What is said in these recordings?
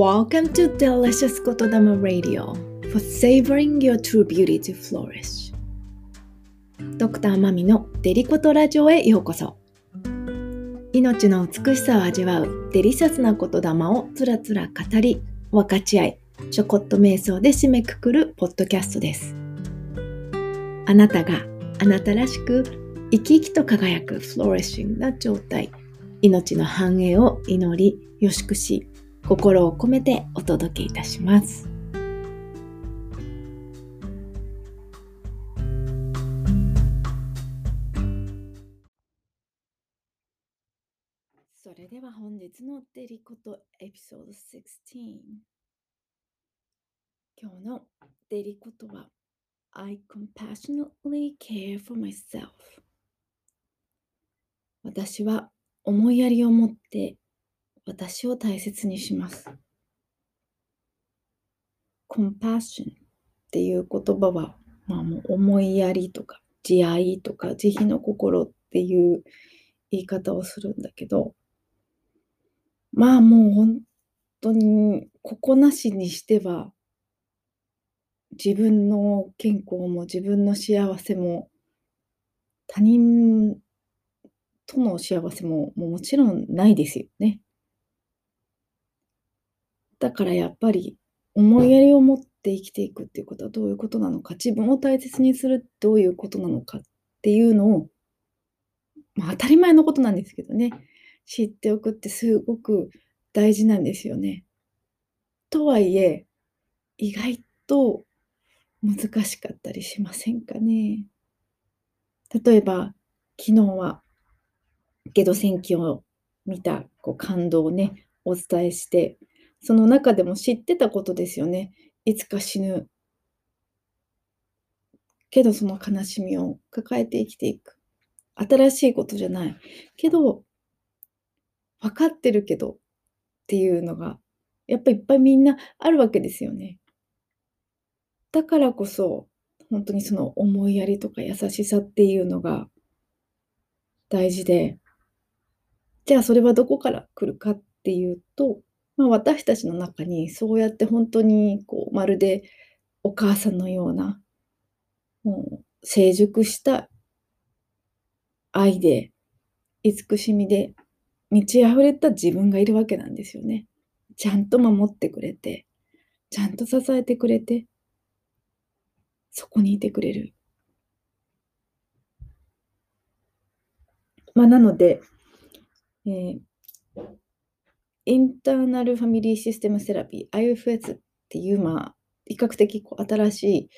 Welcome to Delicious 言霊 Radio for savoring your true beauty to flourish. ドクターマミのデリコトラジオへようこそ命の美しさを味わうデリシャスな言霊をつらつら語り分かち合いちょこっと瞑想で締めくくるポッドキャストですあなたがあなたらしく生き生きと輝くフローレッシングな状態命の繁栄を祈りよしくし心を込めてお届けいたします。それでは本日のデリコトエピソード16今日のデリコトは I compassionately care for myself 私は思いやりを持って私を大切にします。compassion っていう言葉は、まあ、もう思いやりとか慈愛とか慈悲の心っていう言い方をするんだけど、まあもう本当にここなしにしては自分の健康も自分の幸せも他人との幸せももちろんないですよね。だからやっぱり思いやりを持って生きていくっていうことはどういうことなのか、自分を大切にするどういうことなのかっていうのを、まあ、当たり前のことなんですけどね、知っておくってすごく大事なんですよね。とはいえ、意外と難しかったりしませんかね。例えば、昨日はゲド戦記を見たこう感動をね、お伝えして、その中でも知ってたことですよね。いつか死ぬ。けどその悲しみを抱えて生きていく。新しいことじゃない。けど、分かってるけどっていうのが、やっぱいっぱいみんなあるわけですよね。だからこそ、本当にその思いやりとか優しさっていうのが大事で、じゃあそれはどこから来るかっていうと、まあ、私たちの中にそうやって本当にこうまるでお母さんのようなもう成熟した愛で慈しみで満ち溢れた自分がいるわけなんですよね。ちゃんと守ってくれてちゃんと支えてくれてそこにいてくれる。まあ、なので、えーインターナルファミリーシステムセラピー、IFS っていう、まあ、比較的こう新しい、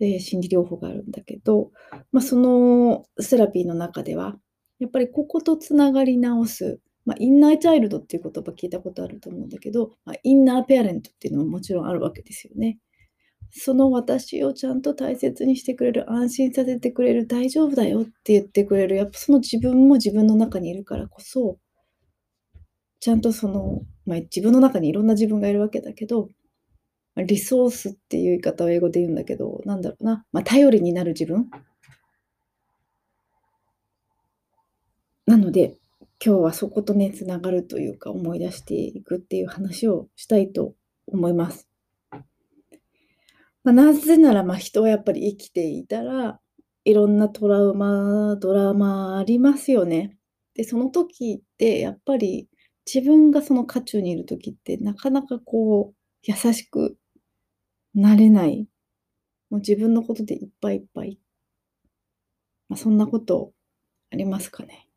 えー、心理療法があるんだけど、まあ、そのセラピーの中では、やっぱりこことつながり直す、まあ、インナーチャイルドっていう言葉聞いたことあると思うんだけど、まあ、インナーペアレントっていうのももちろんあるわけですよね。その私をちゃんと大切にしてくれる、安心させてくれる、大丈夫だよって言ってくれる、やっぱその自分も自分の中にいるからこそ、ちゃんとその、まあ、自分の中にいろんな自分がいるわけだけど、リソースっていう言い方を英語で言うんだけど、なんだろうな、まあ、頼りになる自分。なので、今日はそことね、つながるというか、思い出していくっていう話をしたいと思います。まあ、なぜなら、まあ、人はやっぱり生きていたら、いろんなトラウマ、ドラマありますよね。で、その時って、やっぱり自分がその渦中にいる時ってなかなかこう優しくなれない。もう自分のことでいっぱいいっぱい。まあ、そんなことありますかね。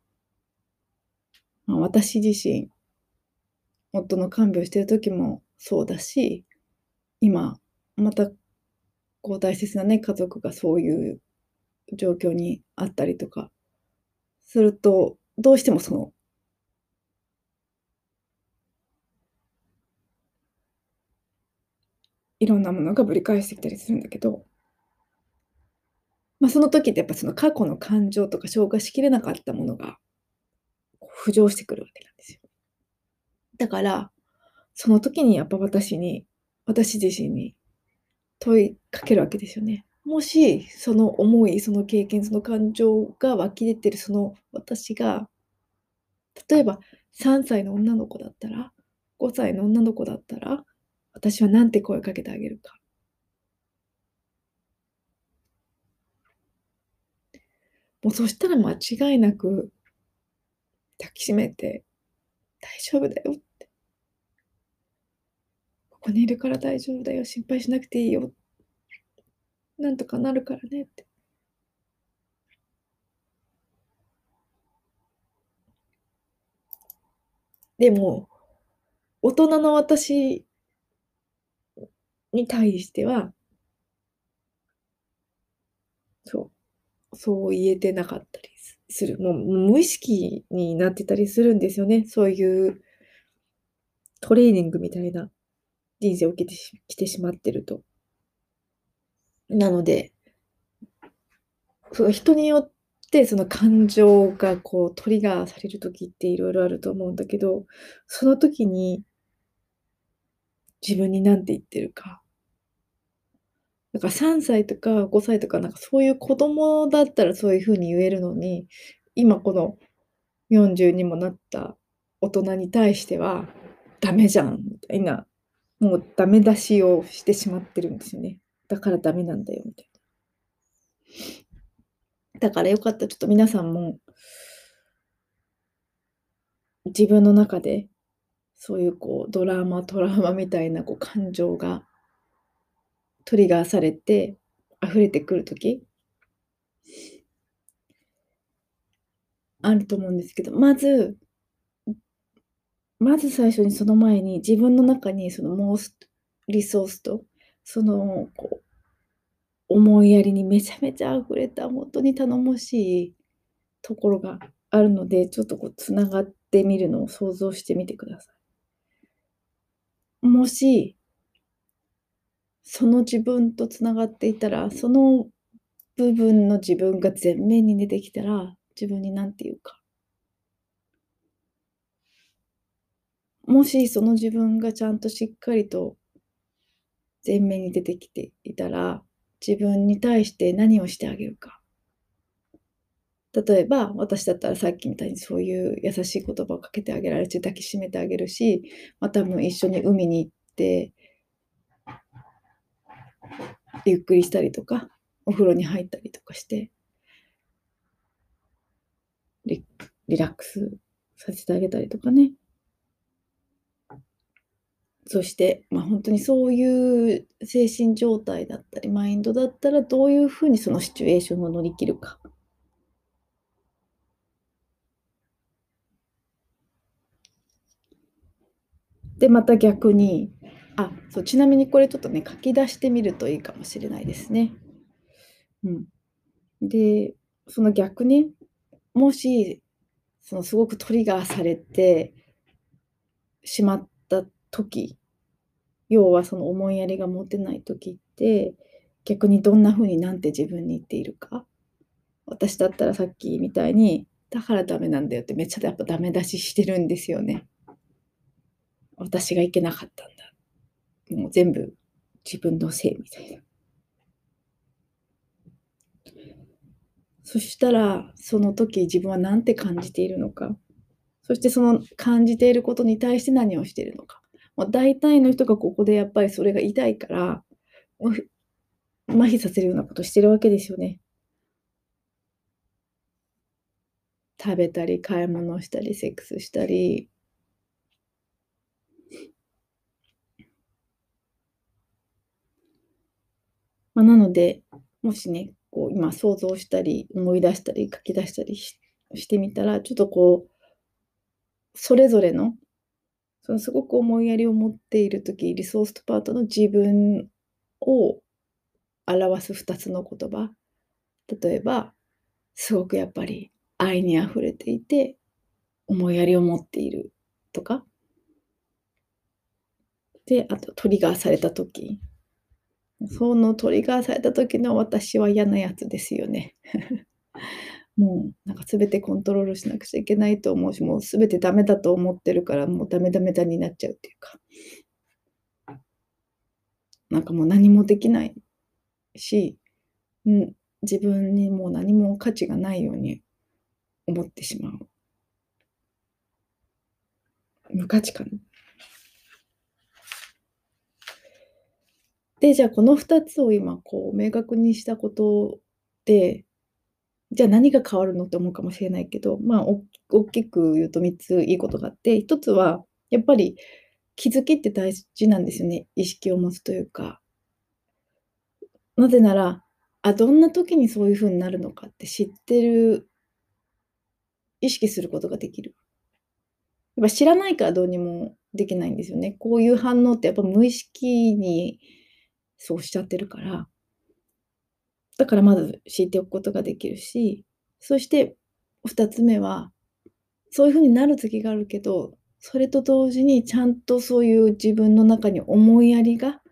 まあ、私自身、夫の看病してる時もそうだし、今、またこう大切なね、家族がそういう状況にあったりとかすると、どうしてもそのいろんなものがぶり返してきたりするんだけど、まあ、その時ってやっぱその過去の感情とか消化しきれなかったものが浮上してくるわけなんですよ。だから、その時にやっぱ私に、私自身に問いかけるわけですよね。もし、その思い、その経験、その感情が湧き出てるその私が、例えば3歳の女の子だったら、5歳の女の子だったら、私はなんて声かけてあげるか。もうそしたら間違いなく抱きしめて、大丈夫だよって。ここにいるから大丈夫だよ。心配しなくていいよ。なんとかなるからねって。でも、大人の私に対しては、そう、そう言えてなかったりする。もう無意識になってたりするんですよね。そういうトレーニングみたいな人生を受けてきてしまってると。なので、その人によってその感情がこうトリガーされる時っていろいろあると思うんだけど、その時に自分に何て言ってるか。だから3歳とか5歳とかなんかそういう子供だったらそういう風に言えるのに、今この40にもなった大人に対してはダメじゃんみたいな、もうダメ出しをしてしまってるんですよね。だからダメなんだよみたいな。だからよかったちょっと皆さんも自分の中でそういうこうドラマトラウマみたいなこう感情がトリガーされて溢れてくる時あると思うんですけどまずまず最初にその前に自分の中にそのモースリソースとそのこう思いやりにめちゃめちゃ溢れた本当に頼もしいところがあるのでちょっとこうつながってみるのを想像してみてください。もしその自分とつながっていたらその部分の自分が前面に出てきたら自分に何て言うかもしその自分がちゃんとしっかりと前面に出てきていたら、自分に対して何をしてあげるか。例えば、私だったらさっきみたいにそういう優しい言葉をかけてあげられるし、抱きしめてあげるし、まあ、多分一緒に海に行って、ゆっくりしたりとか、お風呂に入ったりとかして、リリラックスさせてあげたりとかね。そして、まあ、本当にそういう精神状態だったり、マインドだったら、どういうふうにそのシチュエーションを乗り切るか。で、また逆に、あ、そう、ちなみにこれちょっとね、書き出してみるといいかもしれないですね。うん。で、その逆に、もし、そのすごくトリガーされてしまった時要はその思いやりが持てない時って逆にどんな風になんて自分に言っているか私だったらさっきみたいにだからダメなんだよってめっちゃやっぱダメ出ししてるんですよね私がいけなかったんだもう全部自分のせいみたいなそしたらその時自分は何て感じているのかそしてその感じていることに対して何をしているのかまあ、大体の人がここでやっぱりそれが痛いから、麻痺させるようなことしてるわけですよね。食べたり、買い物したり、セックスしたり。まあ、なので、もしね、こう今想像したり、思い出したり、書き出したりしてみたら、ちょっとこう、それぞれのそのすごく思いやりを持っている時リソースとパートの自分を表す2つの言葉。例えばすごくやっぱり愛にあふれていて思いやりを持っているとか。であとトリガーされた時。そのトリガーされた時の私は嫌なやつですよね。もうなんか全てコントロールしなくちゃいけないと思うし、もう全てダメだと思ってるから、もうダメダメだになっちゃうっていうか、なんかもう何もできないし、うん、自分にもう何も価値がないように思ってしまう。無価値観。で、じゃあこの2つを今こう明確にしたことで、じゃあ何が変わるのって思うかもしれないけど、まあ、大きく言うと3ついいことがあって、1つはやっぱり気づきって大事なんですよね。意識を持つというか。なぜなら、あ、どんな時にそういう風になるのかって知ってる意識することができる。やっぱ知らないからどうにもできないんですよね。こういう反応ってやっぱ無意識にそうしちゃってるから。だからまず知っておくことができるし、そして2つ目は、そういう風になる時があるけど、それと同時にちゃんとそういう自分の中に思いやりが、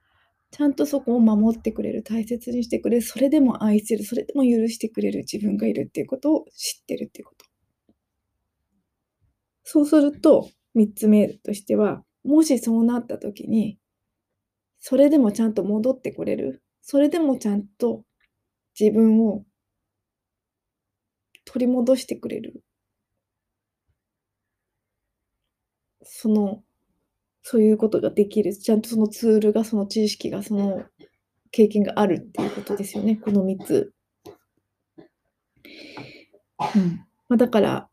ちゃんとそこを守ってくれる、大切にしてくれる、それでも愛せる、それでも許してくれる自分がいるっていうことを知ってるっていうこと。そうすると、3つ目としては、もしそうなった時に、それでもちゃんと戻ってこれる。それでもちゃんと自分を取り戻してくれる。その、そういうことができる。ちゃんとそのツールが、その知識が、その経験があるっていうことですよね。この3つ。うんまあ、だから、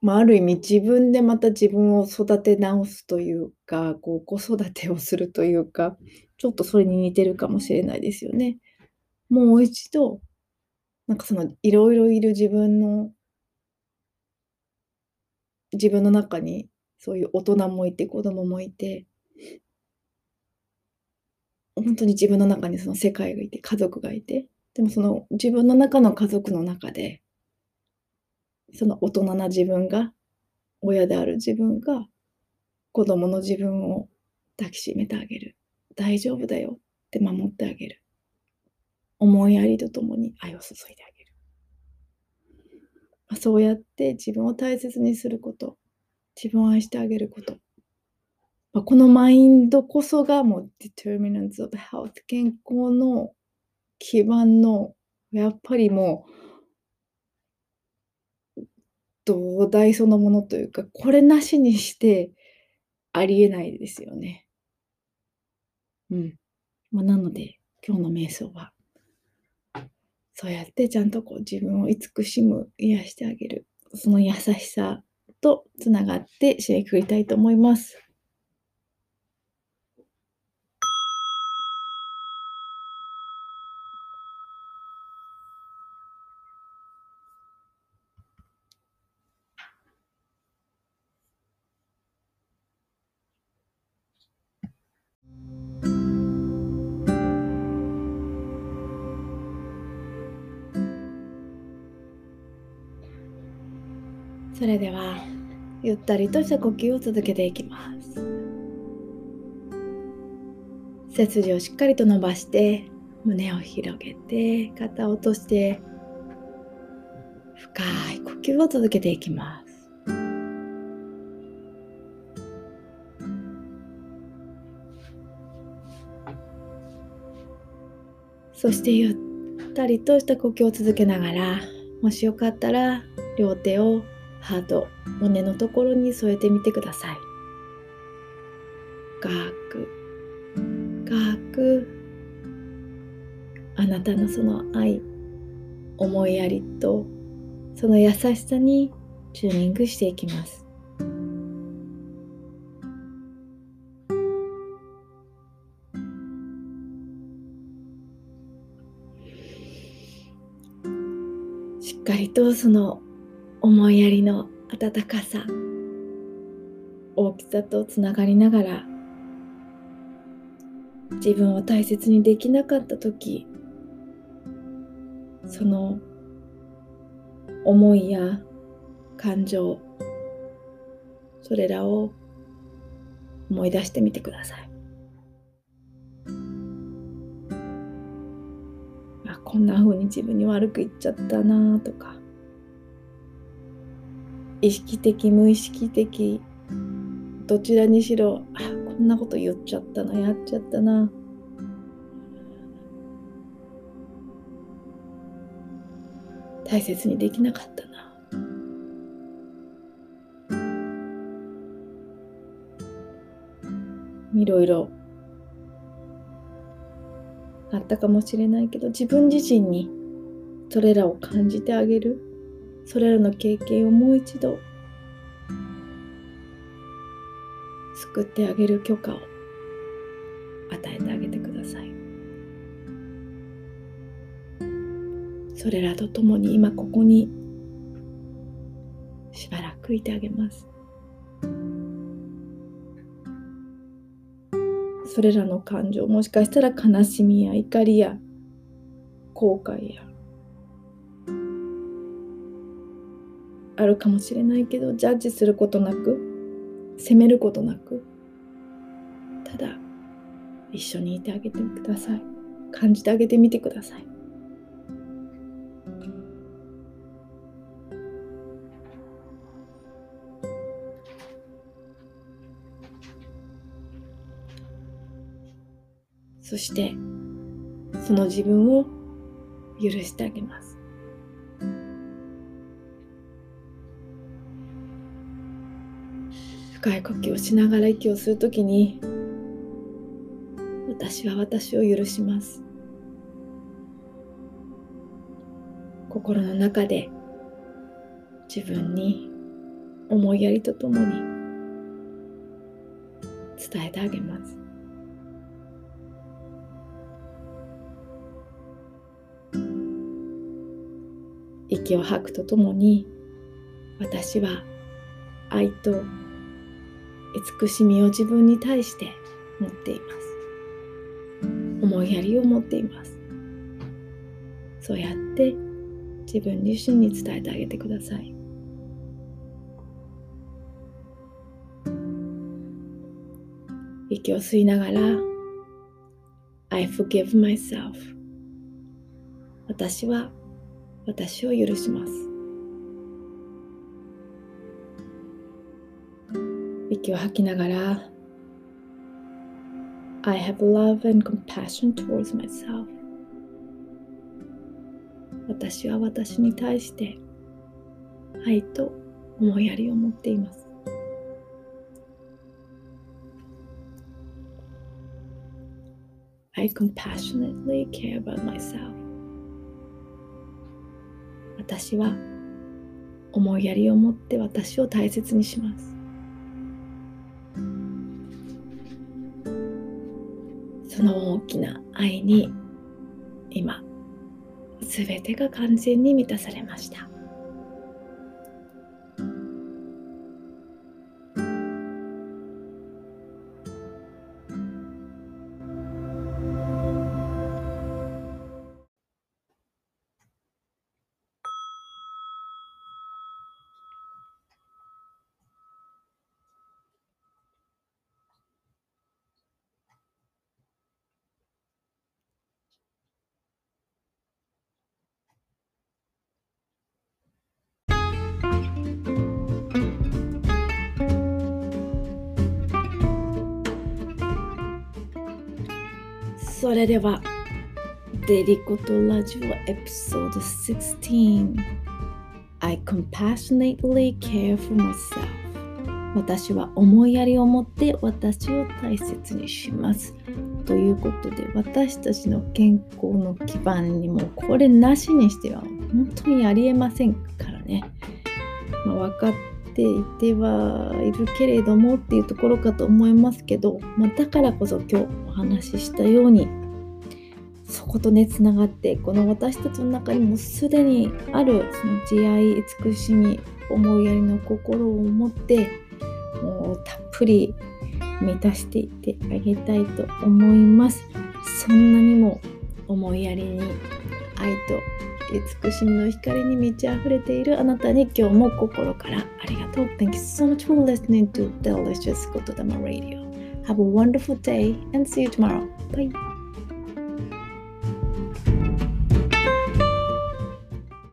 まあ、ある意味自分でまた自分を育て直すというか、こう子育てをするというか、ちょっとそれに似てるかもしれないですよね。もう一度、なんかそのいろいろいる自分の自分の中にそういう大人もいて子供もいて、本当に自分の中にその世界がいて、家族がいて、でもその自分の中の家族の中でその大人な自分が、親である自分が、子供の自分を抱きしめてあげる。大丈夫だよって守ってあげる。思いやりとともに愛を注いであげる。まあ、そうやって自分を大切にすること、自分を愛してあげること。まあ、このマインドこそがもう determinants of health 健康の基盤のやっぱりもう土台そのものというか、これなしにしてありえないですよね。うん。まあ、なので、今日の瞑想は、そうやってちゃんとこう自分を慈しむ、癒してあげる、その優しさとつながって締めくくりたいと思います。それではゆったりとした呼吸を続けていきます。背筋をしっかりと伸ばして胸を広げて肩を落として深い呼吸を続けていきます。そしてゆったりとした呼吸を続けながらもしよかったら両手をハート胸のところに添えてみてください。深く深くあなたのその愛思いやりとその優しさにチューニングしていきます。しっかりとその思いやりの温かさ大きさとつながりながら自分を大切にできなかった時その思いや感情それらを思い出してみてください。あこんな風に自分に悪く言っちゃったなとか。意識的無意識的。どちらにしろあこんなこと言っちゃったなやっちゃったな。大切にできなかったな。いろいろあったかもしれないけど自分自身にそれらを感じてあげる。それらの経験をもう一度救ってあげる許可を与えてあげてください。それらとともに今ここにしばらくいてあげます。それらの感情もしかしたら悲しみや怒りや後悔やあるかもしれないけどジャッジすることなく責めることなくただ一緒にいてあげてください。感じてあげてみてください。そしてその自分を許してあげます。呼吸をしながら息をするときに私は私を許します。心の中で自分に思いやりとともに伝えてあげます。息を吐くとともに私は愛と慈しみを自分に対して持っています。思いやりを持っています。そうやって自分自身に伝えてあげてください。息を吸いながら I forgive myself 私は私を許します。息を吐きながら I have love and compassion towards myself 私は私に対して愛と思いやりを持っています I compassionately care about myself 私は思いやりを持って私を大切にしますその大きな愛に今全てが完全に満たされました。それでは、デリコとラジオエピソード16 I compassionately care for myself. 私は思いやりを持って私を大切にします。ということで私たちの健康の基盤にもこれなしにしては本当にありえませんからね、まあ、分かってていてはいるけれどもっていうところかと思いますけど、まあ、だからこそ今日お話ししたようにそことねつながってこの私たちの中にもすでにあるその慈愛慈しみ思いやりの心を持ってもうたっぷり満たしていってあげたいと思います。そんなにも思いやりに愛と慈しみの光に満ち溢れているあなたに今日も心からありがとう Thank you so much for listening to Delicious Kotodama Radio Have a wonderful day and see you tomorrow. Bye.